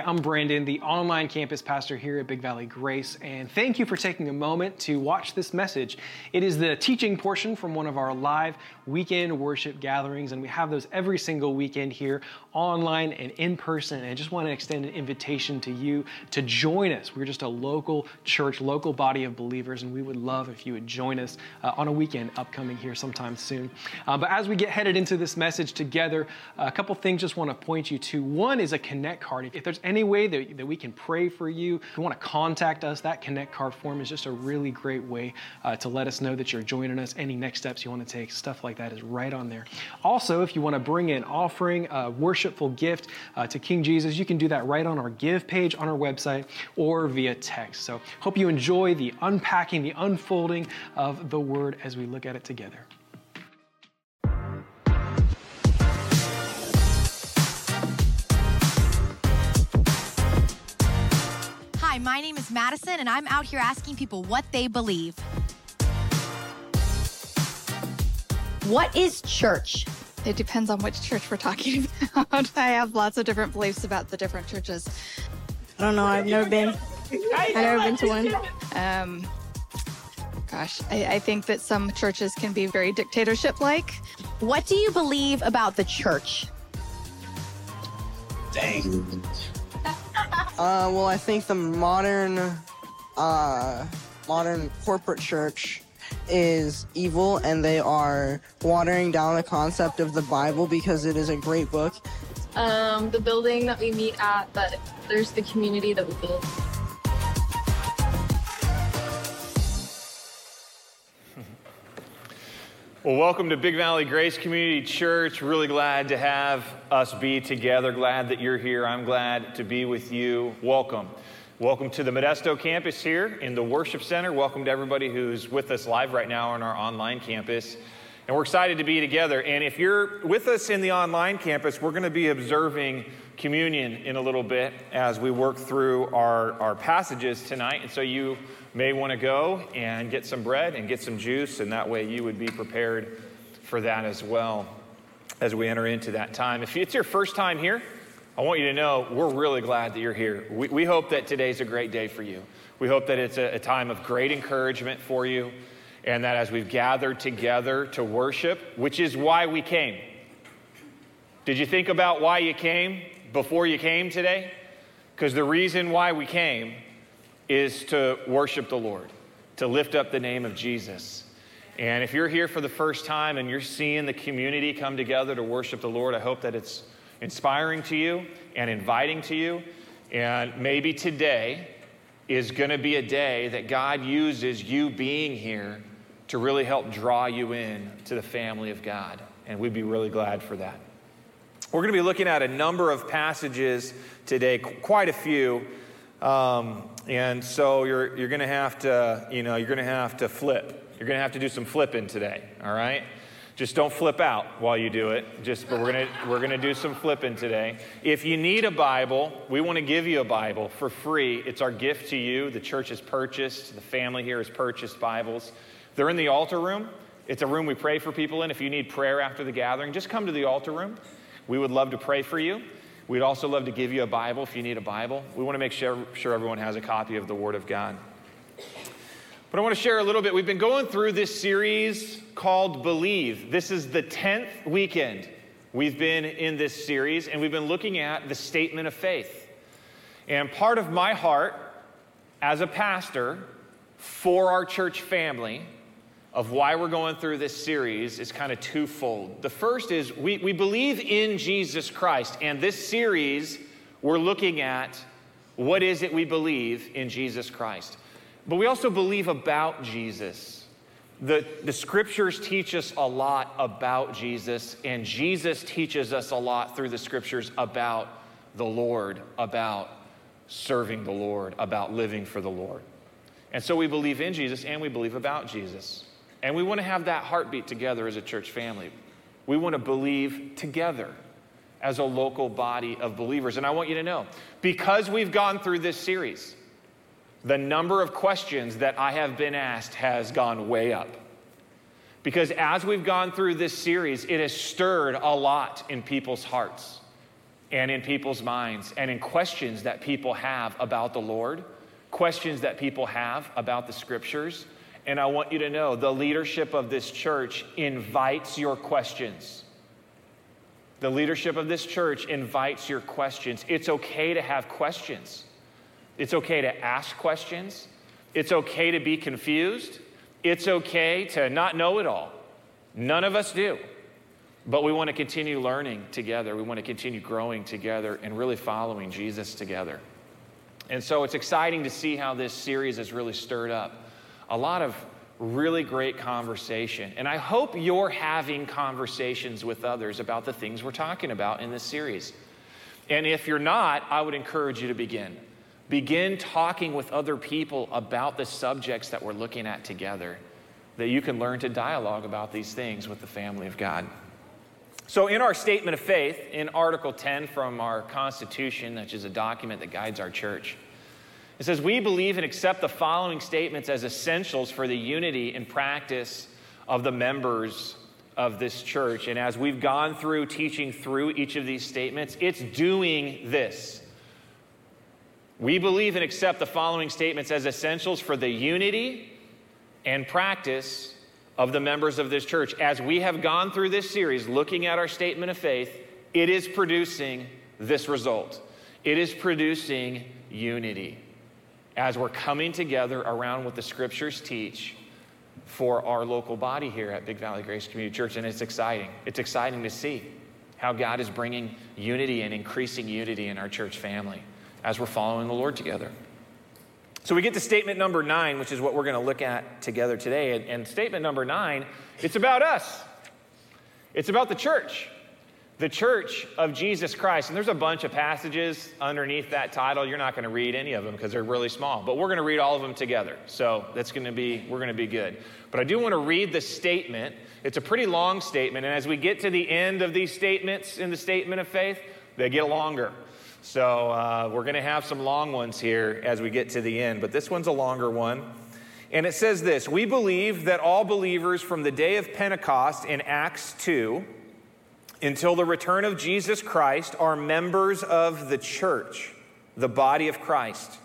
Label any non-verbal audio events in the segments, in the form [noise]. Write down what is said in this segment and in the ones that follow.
I'm Brandon, the online campus pastor here at Big Valley Grace, and thank you for taking a moment to watch this message. It is the teaching portion from one of our live weekend worship gatherings, and we have those every single weekend here online and in person. And I just want to extend an invitation to you to join us. We're just a local church, local body of believers, and we would love if you would join us uh, on a weekend upcoming here sometime soon. Uh, but as we get headed into this message together, a couple things just want to point you to. One is a connect card. If there's any way that, that we can pray for you, if you want to contact us, that Connect card form is just a really great way uh, to let us know that you're joining us. Any next steps you want to take, stuff like that is right on there. Also, if you want to bring an offering, a worshipful gift uh, to King Jesus, you can do that right on our give page on our website or via text. So, hope you enjoy the unpacking, the unfolding of the word as we look at it together. My name is Madison, and I'm out here asking people what they believe. What is church? It depends on which church we're talking [laughs] about. I have lots of different beliefs about the different churches. I don't know. I've never been. I've never been to one. Um, gosh, I, I think that some churches can be very dictatorship like. What do you believe about the church? Dang. Uh, well, I think the modern, uh, modern corporate church is evil, and they are watering down the concept of the Bible because it is a great book. Um, the building that we meet at, that there's the community that we build. Well, welcome to Big Valley Grace Community Church. Really glad to have us be together. Glad that you're here. I'm glad to be with you. Welcome. Welcome to the Modesto campus here in the Worship Center. Welcome to everybody who's with us live right now on our online campus. And we're excited to be together. And if you're with us in the online campus, we're going to be observing communion in a little bit as we work through our, our passages tonight. And so you may want to go and get some bread and get some juice, and that way you would be prepared for that as well as we enter into that time. If it's your first time here, I want you to know we're really glad that you're here. We, we hope that today's a great day for you. We hope that it's a, a time of great encouragement for you, and that as we've gathered together to worship, which is why we came. Did you think about why you came before you came today? Because the reason why we came is to worship the Lord, to lift up the name of Jesus. And if you're here for the first time and you're seeing the community come together to worship the Lord, I hope that it's inspiring to you and inviting to you. And maybe today is going to be a day that God uses you being here to really help draw you in to the family of God. And we'd be really glad for that. We're going to be looking at a number of passages today, quite a few. Um, and so you're, you're going to have to, you know, you're going to have to flip. You're going to have to do some flipping today, all right? Just don't flip out while you do it. Just, but we're going to we're going to do some flipping today. If you need a Bible, we want to give you a Bible for free. It's our gift to you. The church has purchased, the family here has purchased Bibles. They're in the altar room. It's a room we pray for people in. If you need prayer after the gathering, just come to the altar room. We would love to pray for you. We'd also love to give you a Bible if you need a Bible. We want to make sure, sure everyone has a copy of the Word of God. But I want to share a little bit. We've been going through this series called Believe. This is the 10th weekend we've been in this series, and we've been looking at the statement of faith. And part of my heart as a pastor for our church family of why we're going through this series is kind of twofold. The first is we, we believe in Jesus Christ, and this series we're looking at what is it we believe in Jesus Christ. But we also believe about Jesus. The, the scriptures teach us a lot about Jesus, and Jesus teaches us a lot through the scriptures about the Lord, about serving the Lord, about living for the Lord. And so we believe in Jesus and we believe about Jesus. And we want to have that heartbeat together as a church family. We want to believe together as a local body of believers. And I want you to know, because we've gone through this series, the number of questions that I have been asked has gone way up. Because as we've gone through this series, it has stirred a lot in people's hearts. and in people's minds and in questions that people have about the Lord, questions that people have about the scriptures. And I want you to know the leadership of this church invites your questions. The leadership of this church invites your questions. It's okay to have questions. It's okay to ask questions. It's okay to be confused. It's okay to not know it all. None of us do. But we want to continue learning together. We want to continue growing together and really following Jesus together. And so it's exciting to see how this series has really stirred up a lot of really great conversation. And I hope you're having conversations with others about the things we're talking about in this series. And if you're not, I would encourage you to begin. Begin talking with other people about the subjects that we're looking at together, that you can learn to dialogue about these things with the family of God. So, in our statement of faith, in Article 10 from our Constitution, which is a document that guides our church, it says, We believe and accept the following statements as essentials for the unity and practice of the members of this church. And as we've gone through teaching through each of these statements, it's doing this. We believe and accept the following statements as essentials for the unity and practice of the members of this church. As we have gone through this series looking at our statement of faith, it is producing this result. It is producing unity as we're coming together around what the scriptures teach for our local body here at Big Valley Grace Community Church. And it's exciting. It's exciting to see how God is bringing unity and increasing unity in our church family as we're following the Lord together. So we get to statement number nine, which is what we're going to look at together today. And, and statement number nine, it's about us. It's about the church the church of Jesus Christ. And there's a bunch of passages underneath that title. You're not going to read any of them because they're really small, but we're going to read all of them together. So that's going to be, we're going to be good. But I do want to read the statement. It's a pretty long statement. And as we get to the end of these statements in the statement of faith, they get longer. So uh, we're going to have some long ones here as we get to the end, but this one's a longer one. And it says this We believe that all believers from the day of Pentecost in Acts 2 until the return of Jesus Christ are members of the church, the body of Christ.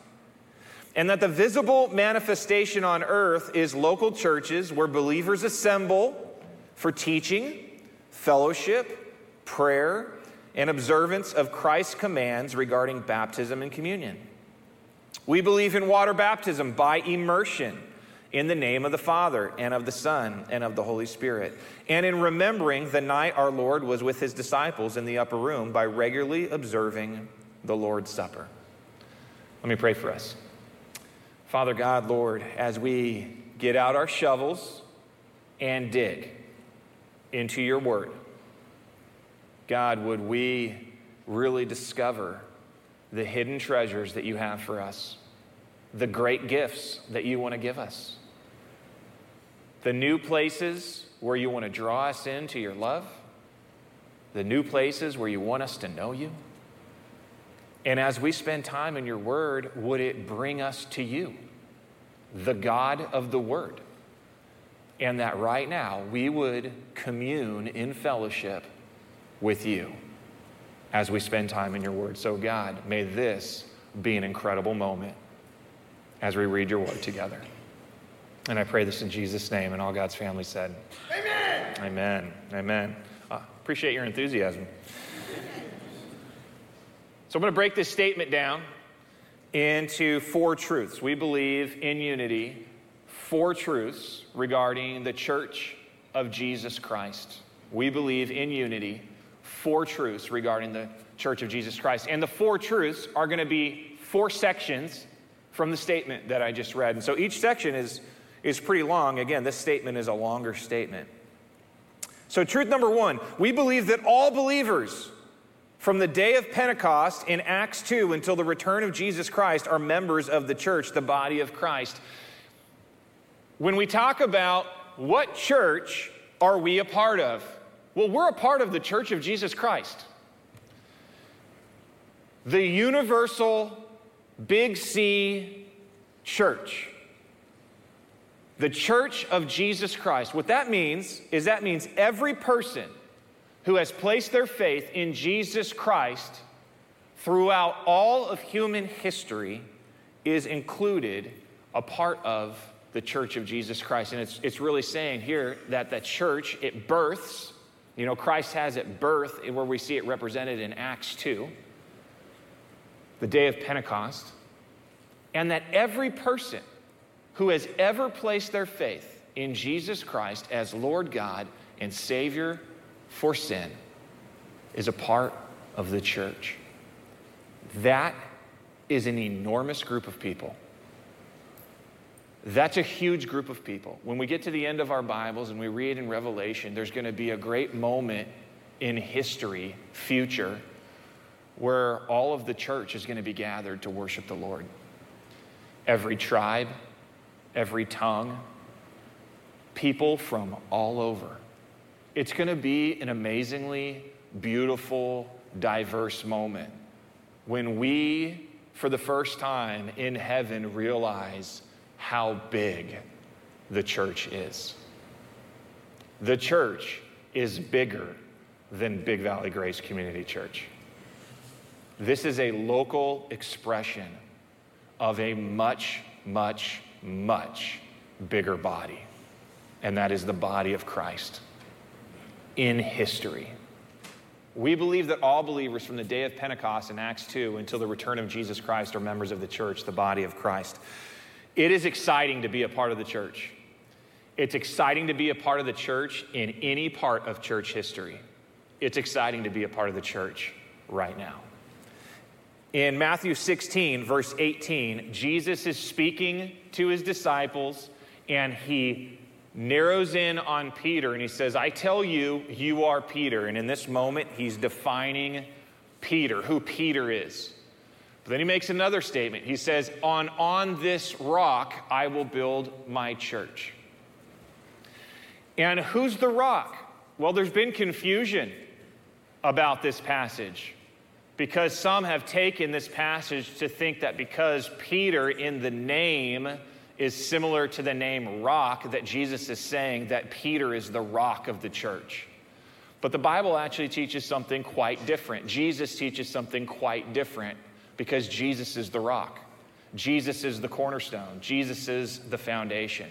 And that the visible manifestation on earth is local churches where believers assemble for teaching, fellowship, prayer, and observance of Christ's commands regarding baptism and communion. We believe in water baptism by immersion in the name of the Father and of the Son and of the Holy Spirit. And in remembering the night our Lord was with his disciples in the upper room by regularly observing the Lord's Supper. Let me pray for us. Father God, Lord, as we get out our shovels and dig into your word, God, would we really discover the hidden treasures that you have for us, the great gifts that you want to give us the new places where you want to draw us into your love, the new places where you want us to know you. And as we spend time in your word, would it bring us to you, the God of the word? And that right now we would commune in fellowship with you as we spend time in your word. So, God, may this be an incredible moment as we read your word together. And I pray this in Jesus' name, and all God's family said, Amen. Amen. Amen. Uh, appreciate your enthusiasm. So I'm going to break this statement down into four truths. We believe in unity, four truths regarding the church of Jesus Christ. We believe in unity, four truths regarding the church of Jesus Christ. And the four truths are going to be four sections from the statement that I just read. And so each section is is pretty long. Again, this statement is a longer statement. So, truth number one we believe that all believers from the day of Pentecost in Acts 2 until the return of Jesus Christ are members of the church, the body of Christ. When we talk about what church are we a part of? Well, we're a part of the church of Jesus Christ. The universal Big C church the church of Jesus Christ. What that means is that means every person who has placed their faith in Jesus Christ throughout all of human history is included a part of the church of Jesus Christ. And it's, it's really saying here that the church, it births, you know, Christ has at birth, where we see it represented in Acts 2, the day of Pentecost, and that every person who has ever placed their faith in Jesus Christ as Lord God and Savior for sin is a part of the church. That is an enormous group of people. That's a huge group of people. When we get to the end of our Bibles and we read in Revelation, there's going to be a great moment in history, future, where all of the church is going to be gathered to worship the Lord. Every tribe, every tongue, people from all over. It's going to be an amazingly beautiful, diverse moment when we, for the first time in heaven, realize how big the church is. The church is bigger than Big Valley Grace Community Church. This is a local expression of a much, much, much bigger body, and that is the body of Christ in history. We believe that all believers from the day of Pentecost in Acts 2 until the return of Jesus Christ are members of the church, the body of Christ. It is exciting to be a part of the church. It's exciting to be a part of the church in any part of church history. It's exciting to be a part of the church right now. In Matthew 16, verse 18, Jesus is speaking to his disciples and he narrows in on Peter and he says, I tell you, you are Peter. And in this moment, he's defining Peter, who Peter is. But then he makes another statement. He says, on, on this rock I will build my church. And who's the rock? Well, there's been confusion about this passage because some have taken this passage to think that because Peter in the name is similar to the name rock, that Jesus is saying that Peter is the rock of the church. But the Bible actually teaches something quite different. Jesus teaches something quite different because Jesus is the rock. Jesus is the cornerstone. Jesus is the foundation.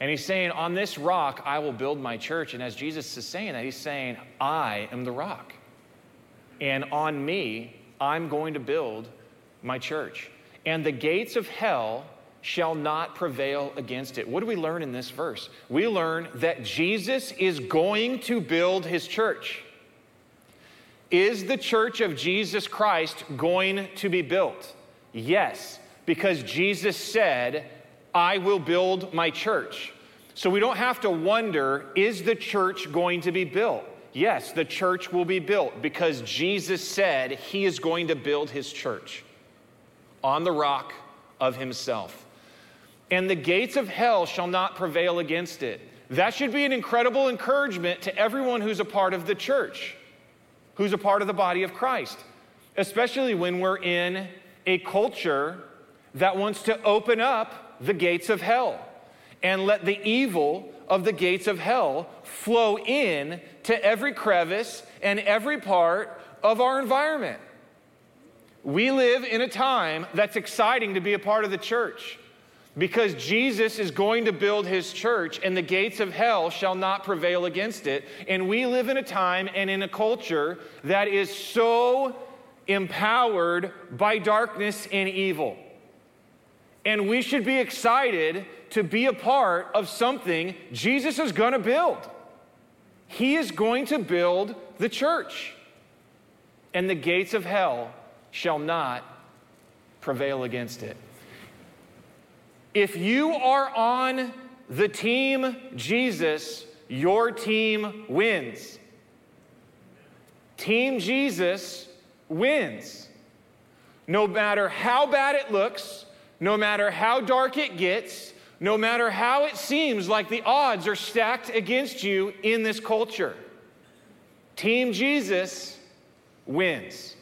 And he's saying, On this rock I will build my church. And as Jesus is saying that, he's saying, I am the rock. And on me, I'm going to build my church. And the gates of hell shall not prevail against it. What do we learn in this verse? We learn that Jesus is going to build his church. Is the church of Jesus Christ going to be built? Yes, because Jesus said, I will build my church. So we don't have to wonder, is the church going to be built? Yes, the church will be built because Jesus said he is going to build his church on the rock of himself. And the gates of hell shall not prevail against it. That should be an incredible encouragement to everyone who's a part of the church who's a part of the body of Christ, especially when we're in a culture that wants to open up the gates of hell and let the evil of the gates of hell flow in to every crevice and every part of our environment. We live in a time that's exciting to be a part of the church because Jesus is going to build his church and the gates of hell shall not prevail against it. And we live in a time and in a culture that is so empowered by darkness and evil. And we should be excited to be a part of something Jesus is going to build. He is going to build the church. And the gates of hell shall not prevail against it. If you are on the team Jesus, your team wins. Team Jesus wins. No matter how bad it looks, no matter how dark it gets, no matter how it seems like the odds are stacked against you in this culture, Team Jesus wins.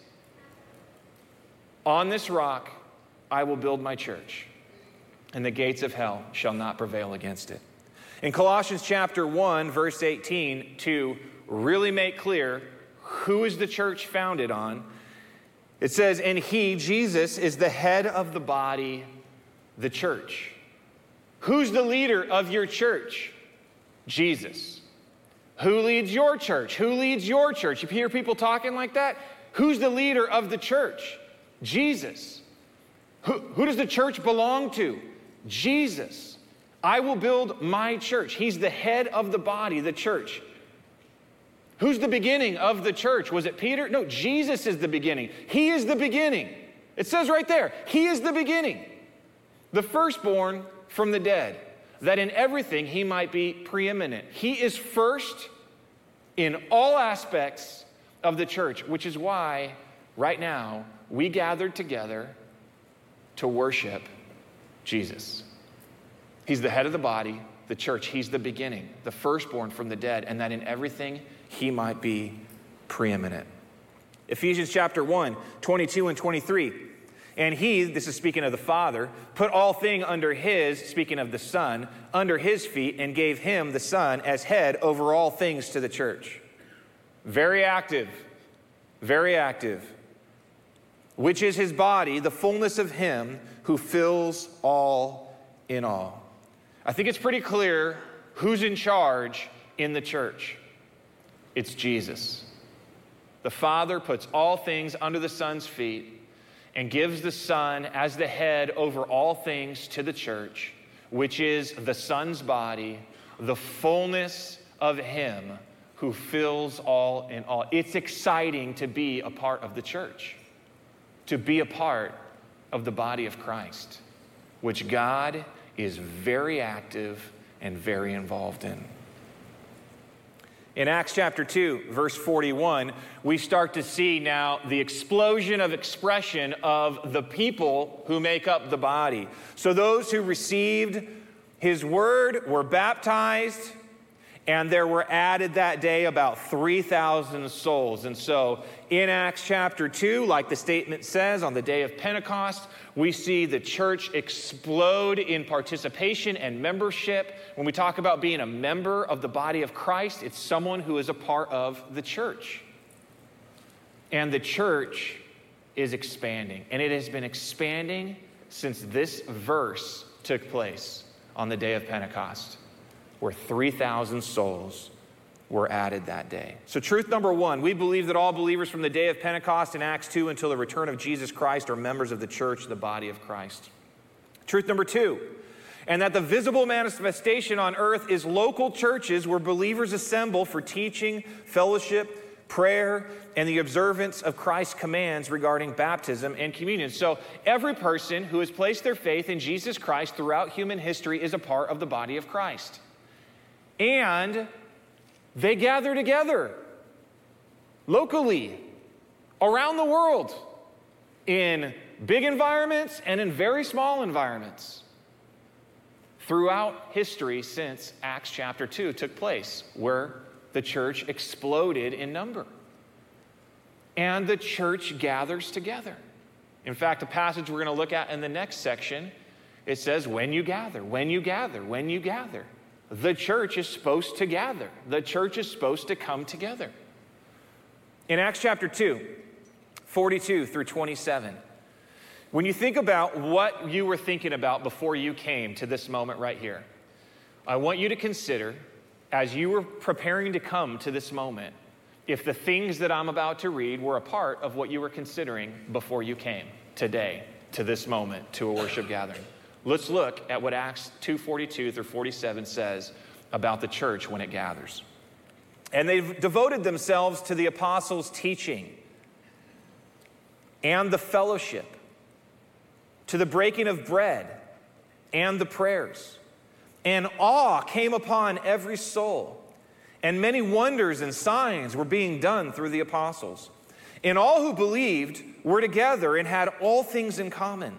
On this rock, I will build my church and the gates of hell shall not prevail against it. In Colossians chapter 1, verse 18, to really make clear who is the church founded on, It says, And he, Jesus, is the head of the body, the church. Who's the leader of your church? Jesus. Who leads your church? Who leads your church? If you hear people talking like that? Who's the leader of the church? Jesus. Who, who does the church belong to? Jesus. I will build my church. He's the head of the body, the church. Who's the beginning of the church? Was it Peter? No, Jesus is the beginning. He is the beginning. It says right there, He is the beginning, the firstborn from the dead, that in everything He might be preeminent. He is first in all aspects of the church, which is why right now we gathered together to worship Jesus. He's the head of the body, the church. He's the beginning, the firstborn from the dead, and that in everything he might be preeminent. Ephesians chapter 1, 22 and 23. And he, this is speaking of the Father, put all thing under his, speaking of the Son, under his feet, and gave him, the Son, as head over all things to the church. Very active, very active. Which is his body, the fullness of him who fills all in all. I think it's pretty clear who's in charge in the church. It's Jesus. The Father puts all things under the Son's feet and gives the Son as the head over all things to the church, which is the Son's body, the fullness of Him who fills all in all. It's exciting to be a part of the church, to be a part of the body of Christ, which God is very active and very involved in. In Acts chapter 2, verse 41, we start to see now the explosion of expression of the people who make up the body. So those who received his word were baptized, and there were added that day about 3,000 souls. And so in Acts chapter 2, like the statement says, on the day of Pentecost, we see the church explode in participation and membership. When we talk about being a member of the body of Christ, it's someone who is a part of the church. And the church is expanding, and it has been expanding since this verse took place on the day of Pentecost where 3,000 souls were added that day. So, truth number one, we believe that all believers from the day of Pentecost in Acts 2 until the return of Jesus Christ are members of the church, the body of Christ. Truth number two, and that the visible manifestation on earth is local churches where believers assemble for teaching, fellowship, prayer, and the observance of Christ's commands regarding baptism and communion. So, every person who has placed their faith in Jesus Christ throughout human history is a part of the body of Christ and they gather together locally around the world in big environments and in very small environments throughout history since Acts chapter 2 took place, where the church exploded in number. And the church gathers together. In fact, the passage we're going to look at in the next section, it says, When you gather, when you gather, when you gather the church is supposed to gather, the church is supposed to come together. In Acts chapter 2, 42 through 27, when you think about what you were thinking about before you came to this moment right here, I want you to consider, as you were preparing to come to this moment, if the things that I'm about to read were a part of what you were considering before you came today to this moment to a worship gathering. Let's look at what Acts 2:42 through 47 says about the church when it gathers. And they've devoted themselves to the apostles' teaching and the fellowship, to the breaking of bread and the prayers. And awe came upon every soul, and many wonders and signs were being done through the apostles. And all who believed were together and had all things in common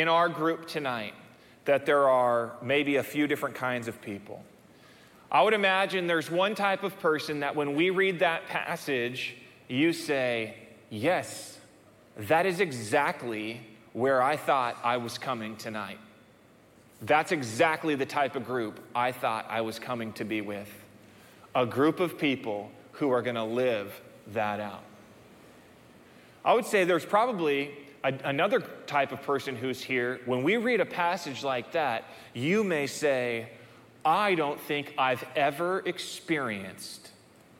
in our group tonight that there are maybe a few different kinds of people. I would imagine there's one type of person that when we read that passage, you say, Yes, that is exactly where I thought I was coming tonight. That's exactly the type of group I thought I was coming to be with. A group of people who are going to live that out. I would say there's probably a, another type of person who's here. When we read a passage like that, you may say, I don't think I've ever experienced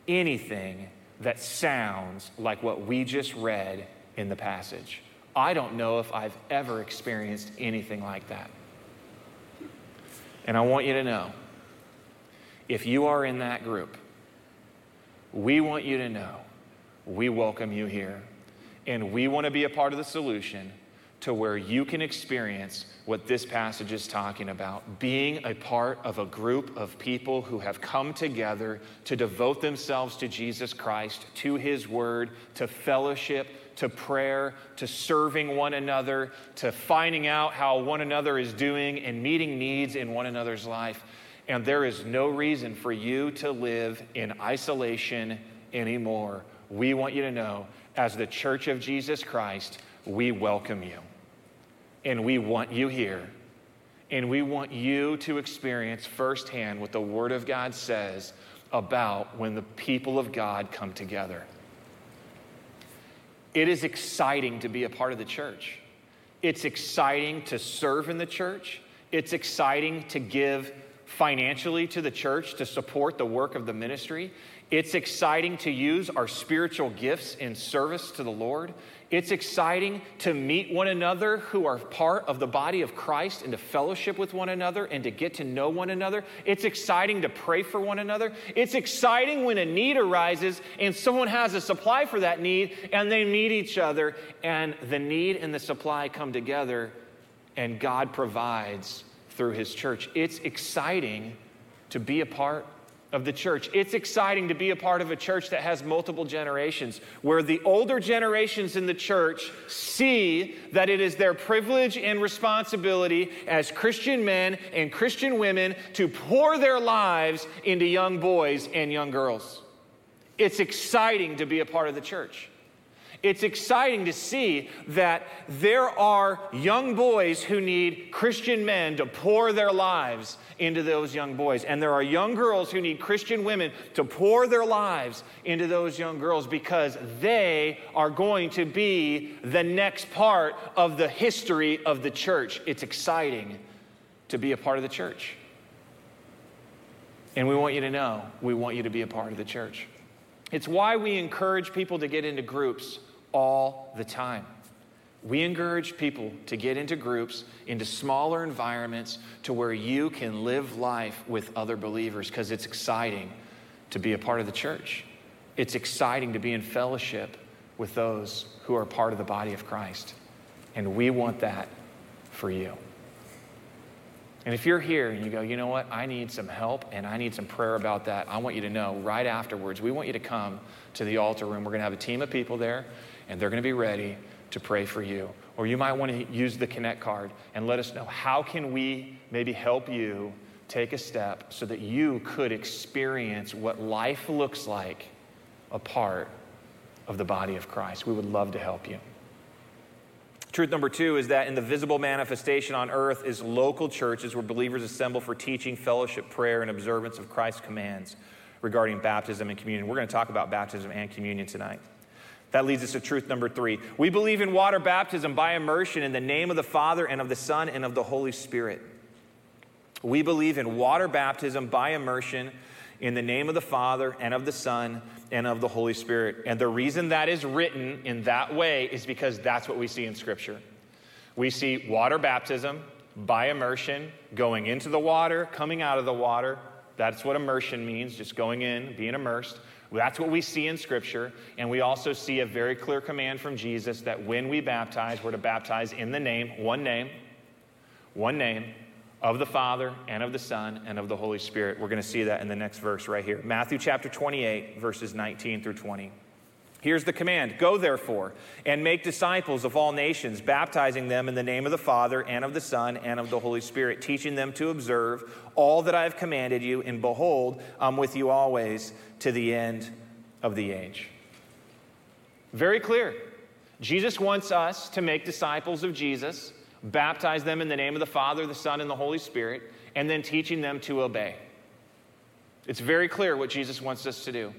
anything that sounds like what we just read in the passage. I don't know if I've ever experienced anything like that. And I want you to know if you are in that group, we want you to know we welcome you here. And we want to be a part of the solution to where you can experience what this passage is talking about being a part of a group of people who have come together to devote themselves to Jesus Christ, to His Word, to fellowship, to prayer, to serving one another, to finding out how one another is doing and meeting needs in one another's life. And there is no reason for you to live in isolation anymore. We want you to know, as the Church of Jesus Christ, we welcome you and we want you here. And we want you to experience firsthand what the Word of God says about when the people of God come together. It is exciting to be a part of the church. It's exciting to serve in the church. It's exciting to give financially to the church to support the work of the ministry. It's exciting to use our spiritual gifts in service to the Lord. It's exciting to meet one another who are part of the body of Christ and to fellowship with one another and to get to know one another. It's exciting to pray for one another. It's exciting when a need arises and someone has a supply for that need and they meet each other and the need and the supply come together and God provides through his church. It's exciting to be a part of the church. It's exciting to be a part of a church that has multiple generations, where the older generations in the church see that it is their privilege and responsibility as Christian men and Christian women to pour their lives into young boys and young girls. It's exciting to be a part of the church. It's exciting to see that there are young boys who need Christian men to pour their lives into those young boys. And there are young girls who need Christian women to pour their lives into those young girls because they are going to be the next part of the history of the church. It's exciting to be a part of the church. And we want you to know we want you to be a part of the church. It's why we encourage people to get into groups all the time. We encourage people to get into groups, into smaller environments, to where you can live life with other believers because it's exciting to be a part of the church. It's exciting to be in fellowship with those who are part of the body of Christ. And we want that for you. And if you're here and you go, you know what, I need some help and I need some prayer about that, I want you to know right afterwards, we want you to come to the altar room. We're going to have a team of people there and they're going to be ready to pray for you. Or you might want to use the Connect card and let us know how can we maybe help you take a step so that you could experience what life looks like a part of the body of Christ. We would love to help you. Truth number two is that in the visible manifestation on earth is local churches where believers assemble for teaching, fellowship, prayer, and observance of Christ's commands regarding baptism and communion. We're going to talk about baptism and communion tonight. That leads us to truth number three. We believe in water baptism by immersion in the name of the Father and of the Son and of the Holy Spirit. We believe in water baptism by immersion in the name of the Father and of the Son and of the Holy Spirit. And the reason that is written in that way is because that's what we see in Scripture. We see water baptism by immersion, going into the water, coming out of the water. That's what immersion means, just going in, being immersed. That's what we see in Scripture. And we also see a very clear command from Jesus that when we baptize, we're to baptize in the name, one name, one name of the Father and of the Son and of the Holy Spirit. We're going to see that in the next verse right here Matthew chapter 28, verses 19 through 20. Here's the command Go therefore and make disciples of all nations, baptizing them in the name of the Father and of the Son and of the Holy Spirit, teaching them to observe all that I have commanded you. And behold, I'm with you always to the end of the age. Very clear. Jesus wants us to make disciples of Jesus, baptize them in the name of the Father, the Son, and the Holy Spirit, and then teaching them to obey. It's very clear what Jesus wants us to do.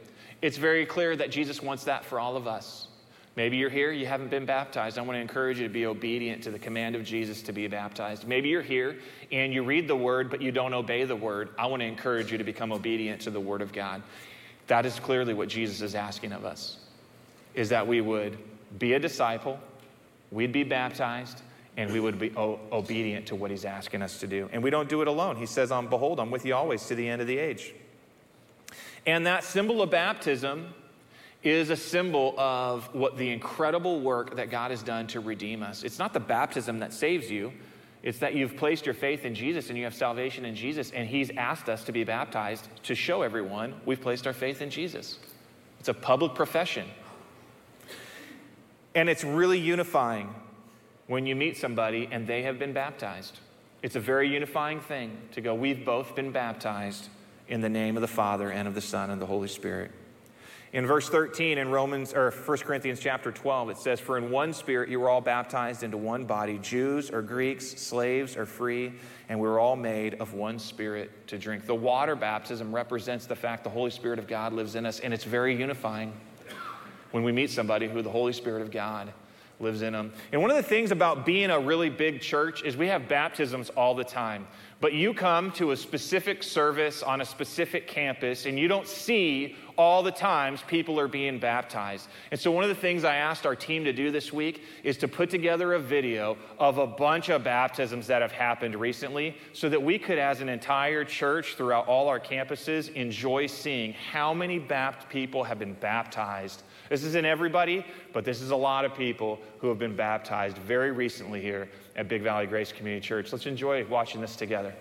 It's very clear that Jesus wants that for all of us. Maybe you're here, you haven't been baptized. I want to encourage you to be obedient to the command of Jesus to be baptized. Maybe you're here and you read the word, but you don't obey the word. I want to encourage you to become obedient to the word of God. That is clearly what Jesus is asking of us, is that we would be a disciple, we'd be baptized, and we would be o- obedient to what he's asking us to do. And we don't do it alone. He says, um, Behold, I'm with you always to the end of the age. And that symbol of baptism is a symbol of what the incredible work that God has done to redeem us. It's not the baptism that saves you, it's that you've placed your faith in Jesus and you have salvation in Jesus, and He's asked us to be baptized to show everyone we've placed our faith in Jesus. It's a public profession. And it's really unifying when you meet somebody and they have been baptized. It's a very unifying thing to go, we've both been baptized in the name of the Father and of the Son and the Holy Spirit. In verse 13 in Romans or 1 Corinthians chapter 12 it says for in one spirit you were all baptized into one body Jews or Greeks slaves or free and we were all made of one spirit to drink. The water baptism represents the fact the Holy Spirit of God lives in us and it's very unifying when we meet somebody who the Holy Spirit of God lives in them. And one of the things about being a really big church is we have baptisms all the time. But you come to a specific service on a specific campus and you don't see all the times people are being baptized. And so, one of the things I asked our team to do this week is to put together a video of a bunch of baptisms that have happened recently so that we could, as an entire church throughout all our campuses, enjoy seeing how many bapt people have been baptized. This isn't everybody, but this is a lot of people who have been baptized very recently here at Big Valley Grace Community Church. Let's enjoy watching this together.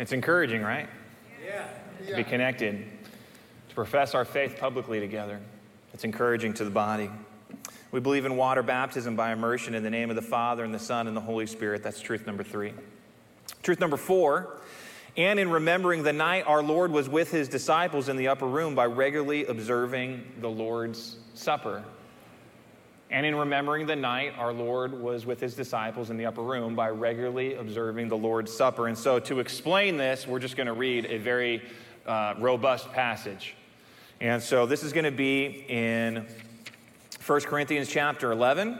It's encouraging, right? Yeah. To be connected, to profess our faith publicly together. It's encouraging to the body. We believe in water baptism by immersion in the name of the Father and the Son and the Holy Spirit. That's truth number three. Truth number four, and in remembering the night our Lord was with his disciples in the upper room by regularly observing the Lord's Supper. And in remembering the night our Lord was with his disciples in the upper room by regularly observing the Lord's Supper. And so, to explain this, we're just going to read a very uh, robust passage. And so, this is going to be in 1 Corinthians chapter 11.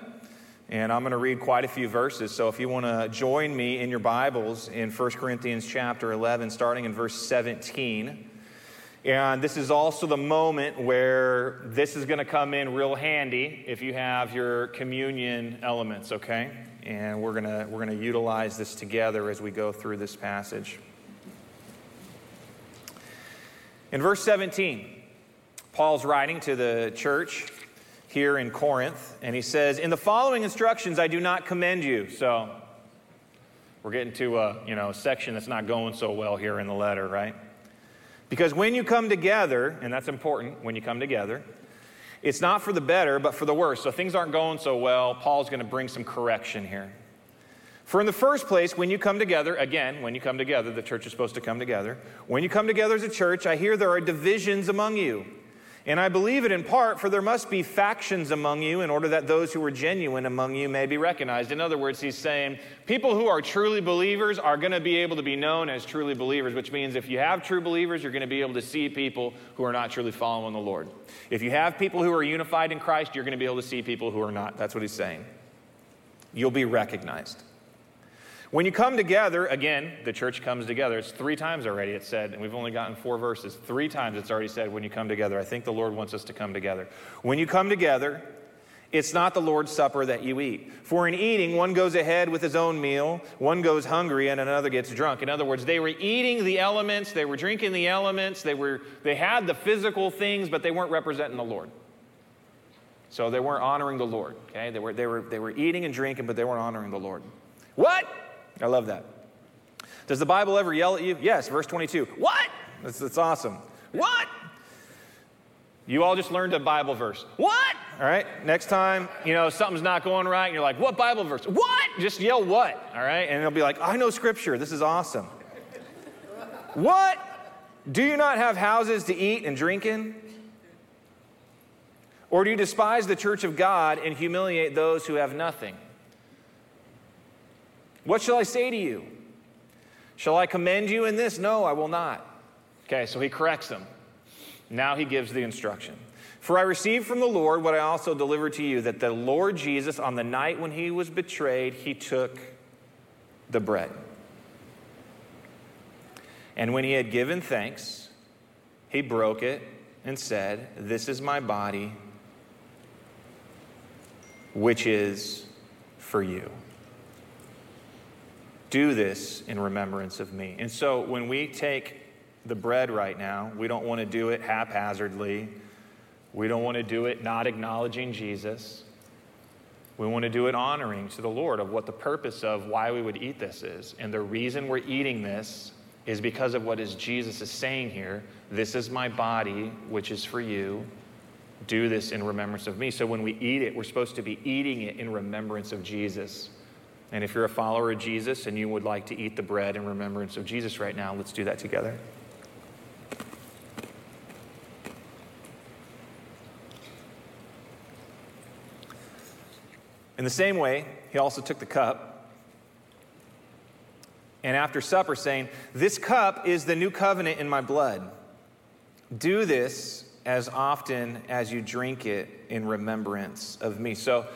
And I'm going to read quite a few verses. So if you want to join me in your Bibles in 1 Corinthians chapter 11, starting in verse 17. And this is also the moment where this is going to come in real handy if you have your communion elements, okay? And we're going to we're going to utilize this together as we go through this passage. In verse 17, Paul's writing to the church here in Corinth, and he says, "In the following instructions I do not commend you." So, we're getting to a, you know, section that's not going so well here in the letter, right? Because when you come together, and that's important when you come together, it's not for the better, but for the worse. So things aren't going so well. Paul's going to bring some correction here. For in the first place, when you come together, again, when you come together, the church is supposed to come together. When you come together as a church, I hear there are divisions among you. And I believe it in part, for there must be factions among you in order that those who are genuine among you may be recognized. In other words, he's saying people who are truly believers are going to be able to be known as truly believers, which means if you have true believers, you're going to be able to see people who are not truly following the Lord. If you have people who are unified in Christ, you're going to be able to see people who are not. That's what he's saying. You'll be recognized. When you come together, again, the church comes together. It's three times already, it said, and we've only gotten four verses. Three times it's already said when you come together. I think the Lord wants us to come together. When you come together, it's not the Lord's Supper that you eat. For in eating, one goes ahead with his own meal, one goes hungry, and another gets drunk. In other words, they were eating the elements, they were drinking the elements, they, were, they had the physical things, but they weren't representing the Lord. So they weren't honoring the Lord. Okay? They were, they were, they were eating and drinking, but they weren't honoring the Lord. What? I love that. Does the Bible ever yell at you? Yes, verse 22. What? That's, that's awesome. What? You all just learned a Bible verse. What? All right. Next time, you know, something's not going right, and you're like, what Bible verse? What? Just yell what? All right. And it'll be like, I know scripture. This is awesome. what? Do you not have houses to eat and drink in? Or do you despise the church of God and humiliate those who have nothing? What shall I say to you? Shall I commend you in this? No, I will not. Okay, so he corrects them. Now he gives the instruction. For I received from the Lord what I also delivered to you that the Lord Jesus, on the night when he was betrayed, he took the bread. And when he had given thanks, he broke it and said, This is my body, which is for you. Do this in remembrance of me. And so when we take the bread right now, we don't want to do it haphazardly. We don't want to do it not acknowledging Jesus. We want to do it honoring to the Lord of what the purpose of why we would eat this is. And the reason we're eating this is because of what is Jesus is saying here. This is my body, which is for you. Do this in remembrance of me. So when we eat it, we're supposed to be eating it in remembrance of Jesus. And if you're a follower of Jesus and you would like to eat the bread in remembrance of Jesus right now, let's do that together. In the same way, he also took the cup. And after supper, saying, This cup is the new covenant in my blood. Do this as often as you drink it in remembrance of me. So,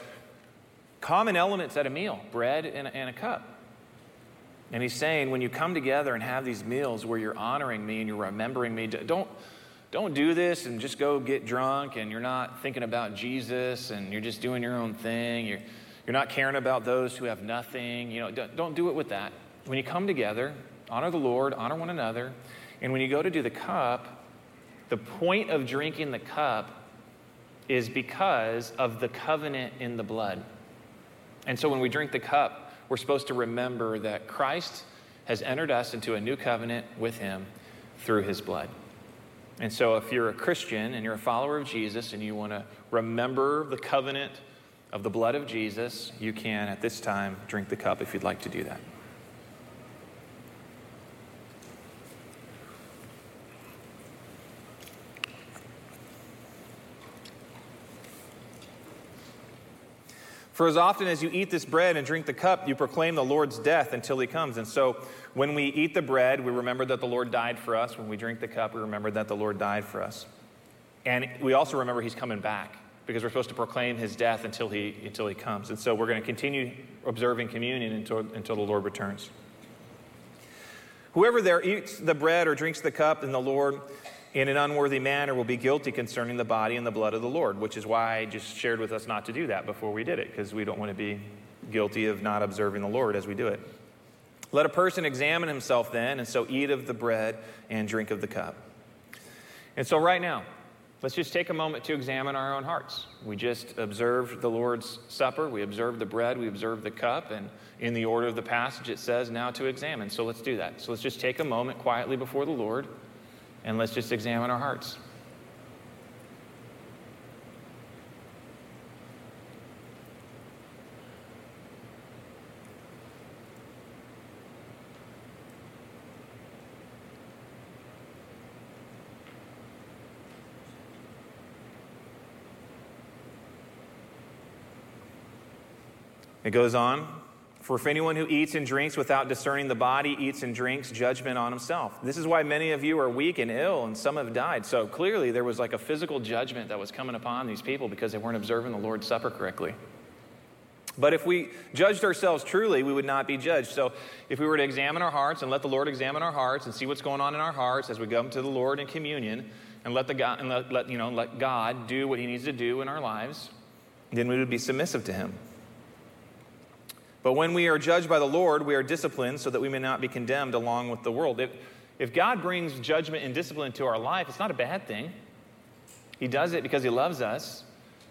common elements at a meal bread and a, and a cup. And he's saying, when you come together and have these meals where you're honoring me and you're remembering me, don't, don't do this and just go get drunk and you're not thinking about Jesus and you're just doing your own thing. You're, you're not caring about those who have nothing. You know, don't, don't do it with that. When you come together, honor the Lord, honor one another. And when you go to do the cup, the point of drinking the cup is because of the covenant in the blood. And so when we drink the cup, we're supposed to remember that Christ has entered us into a new covenant with him through his blood. And so, if you're a Christian and you're a follower of Jesus and you want to remember the covenant of the blood of Jesus, you can at this time drink the cup if you'd like to do that. For as often as you eat this bread and drink the cup, you proclaim the Lord's death until he comes. And so when we eat the bread, we remember that the Lord died for us. When we drink the cup, we remember that the Lord died for us. And we also remember he's coming back because we're supposed to proclaim his death until he, until he comes. And so we're going to continue observing communion until, until the Lord returns. Whoever there eats the bread or drinks the cup in the Lord in an unworthy manner will be guilty concerning the body and the blood of the Lord, which is why I just shared with us not to do that before we did it, because we don't want to be guilty of not observing the Lord as we do it. Let a person examine himself then, and so eat of the bread and drink of the cup. And so, right now, let's just take a moment to examine our own hearts. We just observed the Lord's Supper, we observed the bread, we observed the cup, and in the order of the passage, it says now to examine. So, let's do that. So, let's just take a moment quietly before the Lord and let's just examine our hearts. It goes on. For if anyone who eats and drinks without discerning the body eats and drinks judgment on himself. This is why many of you are weak and ill, and some have died. So clearly, there was like a physical judgment that was coming upon these people because they weren't observing the Lord's Supper correctly. But if we judged ourselves truly, we would not be judged. So if we were to examine our hearts and let the Lord examine our hearts and see what's going on in our hearts as we come to the Lord in communion and let, the God, and let, let, you know, let God do what he needs to do in our lives, then we would be submissive to him. But when we are judged by the Lord, we are disciplined so that we may not be condemned along with the world. If, if God brings judgment and discipline to our life, it's not a bad thing. He does it because He loves us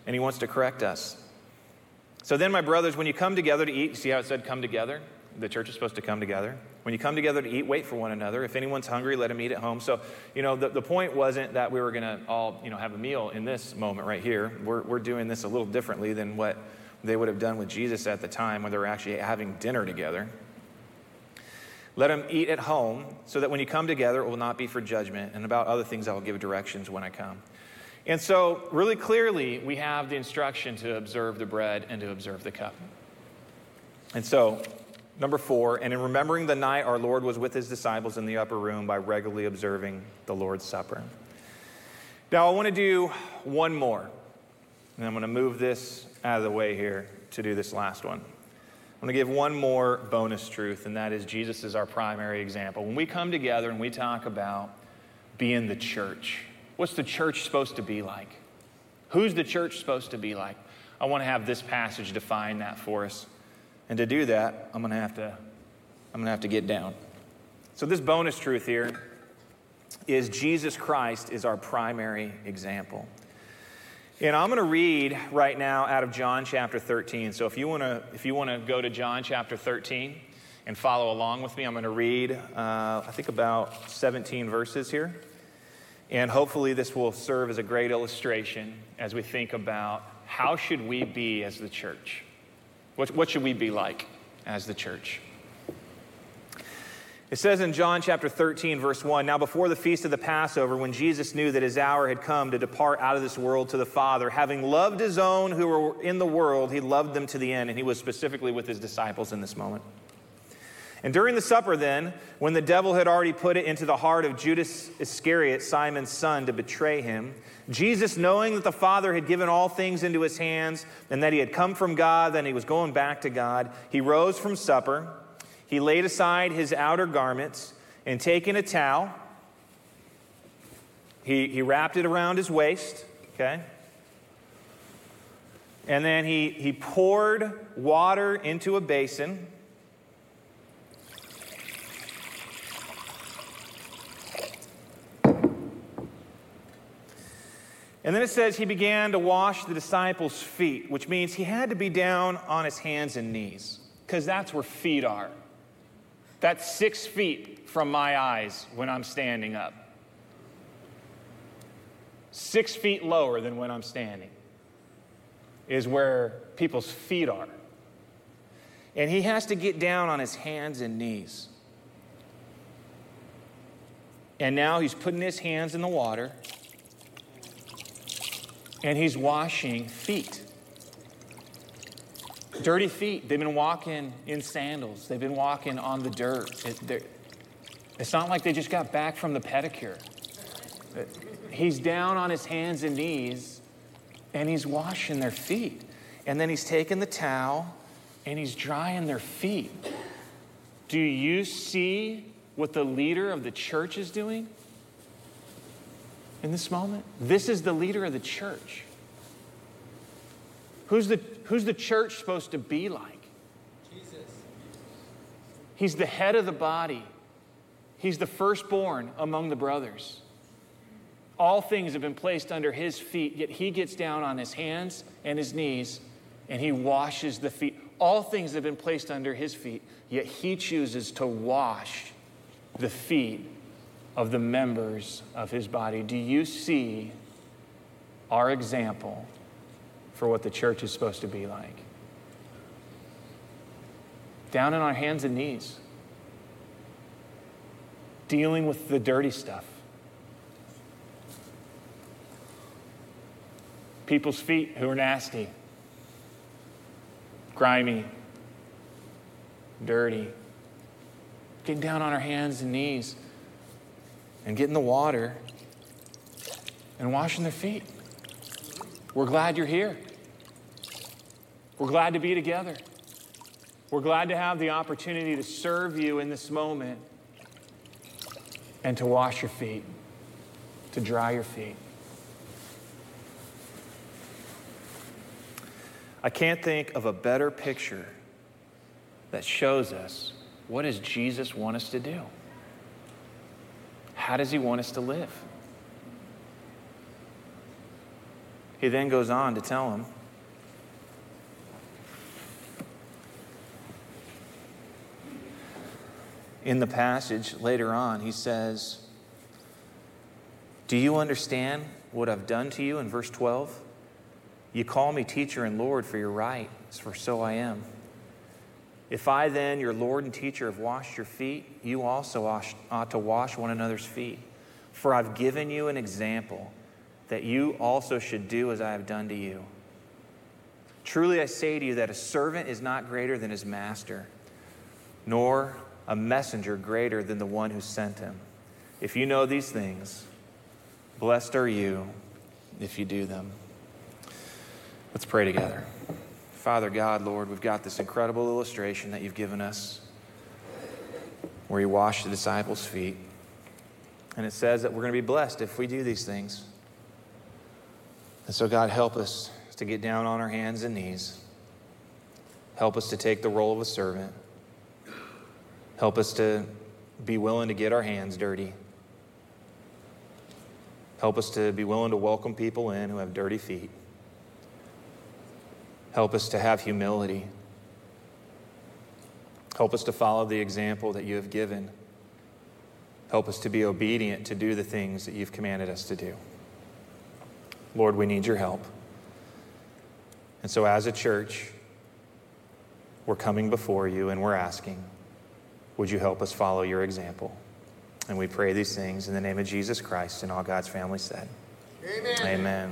and He wants to correct us. So then, my brothers, when you come together to eat, see how it said come together? The church is supposed to come together. When you come together to eat, wait for one another. If anyone's hungry, let him eat at home. So, you know, the, the point wasn't that we were going to all, you know, have a meal in this moment right here. We're, we're doing this a little differently than what they would have done with Jesus at the time when they were actually having dinner together. Let them eat at home so that when you come together, it will not be for judgment. And about other things, I will give directions when I come. And so, really clearly, we have the instruction to observe the bread and to observe the cup. And so, number four, and in remembering the night our Lord was with his disciples in the upper room by regularly observing the Lord's Supper. Now, I want to do one more. And I'm going to move this out of the way here to do this last one. I'm going to give one more bonus truth, and that is Jesus is our primary example. When we come together and we talk about being the church, what's the church supposed to be like? Who's the church supposed to be like? I want to have this passage define that for us. And to do that, I'm going to have to I'm going to have to get down. So this bonus truth here is Jesus Christ is our primary example. And I'm going to read right now out of John chapter 13. So if you want to, if you want to go to John chapter 13 and follow along with me, I'm going to read, uh, I think about 17 verses here. And hopefully this will serve as a great illustration as we think about how should we be as the church? What, what should we be like as the church? It says in John chapter 13, verse 1 Now, before the feast of the Passover, when Jesus knew that his hour had come to depart out of this world to the Father, having loved his own who were in the world, he loved them to the end. And he was specifically with his disciples in this moment. And during the supper, then, when the devil had already put it into the heart of Judas Iscariot, Simon's son, to betray him, Jesus, knowing that the Father had given all things into his hands and that he had come from God, then he was going back to God, he rose from supper. He laid aside his outer garments and taking a towel, he, he wrapped it around his waist, okay? And then he, he poured water into a basin. And then it says he began to wash the disciples' feet, which means he had to be down on his hands and knees, because that's where feet are. That's six feet from my eyes when I'm standing up. Six feet lower than when I'm standing is where people's feet are. And he has to get down on his hands and knees. And now he's putting his hands in the water and he's washing feet. Dirty feet. They've been walking in sandals, they've been walking on the dirt. It, it's not like they just got back from the pedicure. He's down on his hands and knees and he's washing their feet. And then he's taking the towel and he's drying their feet. Do you see what the leader of the church is doing in this moment? This is the leader of the church. Who's the, who's the church supposed to be like? Jesus. He's the head of the body, he's the firstborn among the brothers. All things have been placed under his feet, yet he gets down on his hands and his knees and he washes the feet. All things have been placed under his feet, yet he chooses to wash the feet of the members of his body. Do you see our example for what the church is supposed to be like? Down on our hands and knees, dealing with the dirty stuff. People's feet who are nasty, grimy, dirty getting down on our hands and knees and getting the water and washing their feet. We're glad you're here. We're glad to be together. We're glad to have the opportunity to serve you in this moment and to wash your feet, to dry your feet. I can't think of a better picture that shows us what does Jesus want us to do? How does he want us to live? He then goes on to tell him in the passage later on, he says, Do you understand what I've done to you in verse 12? You call me teacher and Lord for your right, for so I am. If I then, your Lord and teacher, have washed your feet, you also ought to wash one another's feet. For I've given you an example that you also should do as I have done to you. Truly I say to you that a servant is not greater than his master, nor a messenger greater than the one who sent him. If you know these things, blessed are you if you do them. Let's pray together. Father God, Lord, we've got this incredible illustration that you've given us where you wash the disciples' feet. And it says that we're going to be blessed if we do these things. And so, God, help us to get down on our hands and knees. Help us to take the role of a servant. Help us to be willing to get our hands dirty. Help us to be willing to welcome people in who have dirty feet. Help us to have humility. Help us to follow the example that you have given. Help us to be obedient to do the things that you've commanded us to do. Lord, we need your help. And so, as a church, we're coming before you and we're asking, would you help us follow your example? And we pray these things in the name of Jesus Christ and all God's family said. Amen. Amen.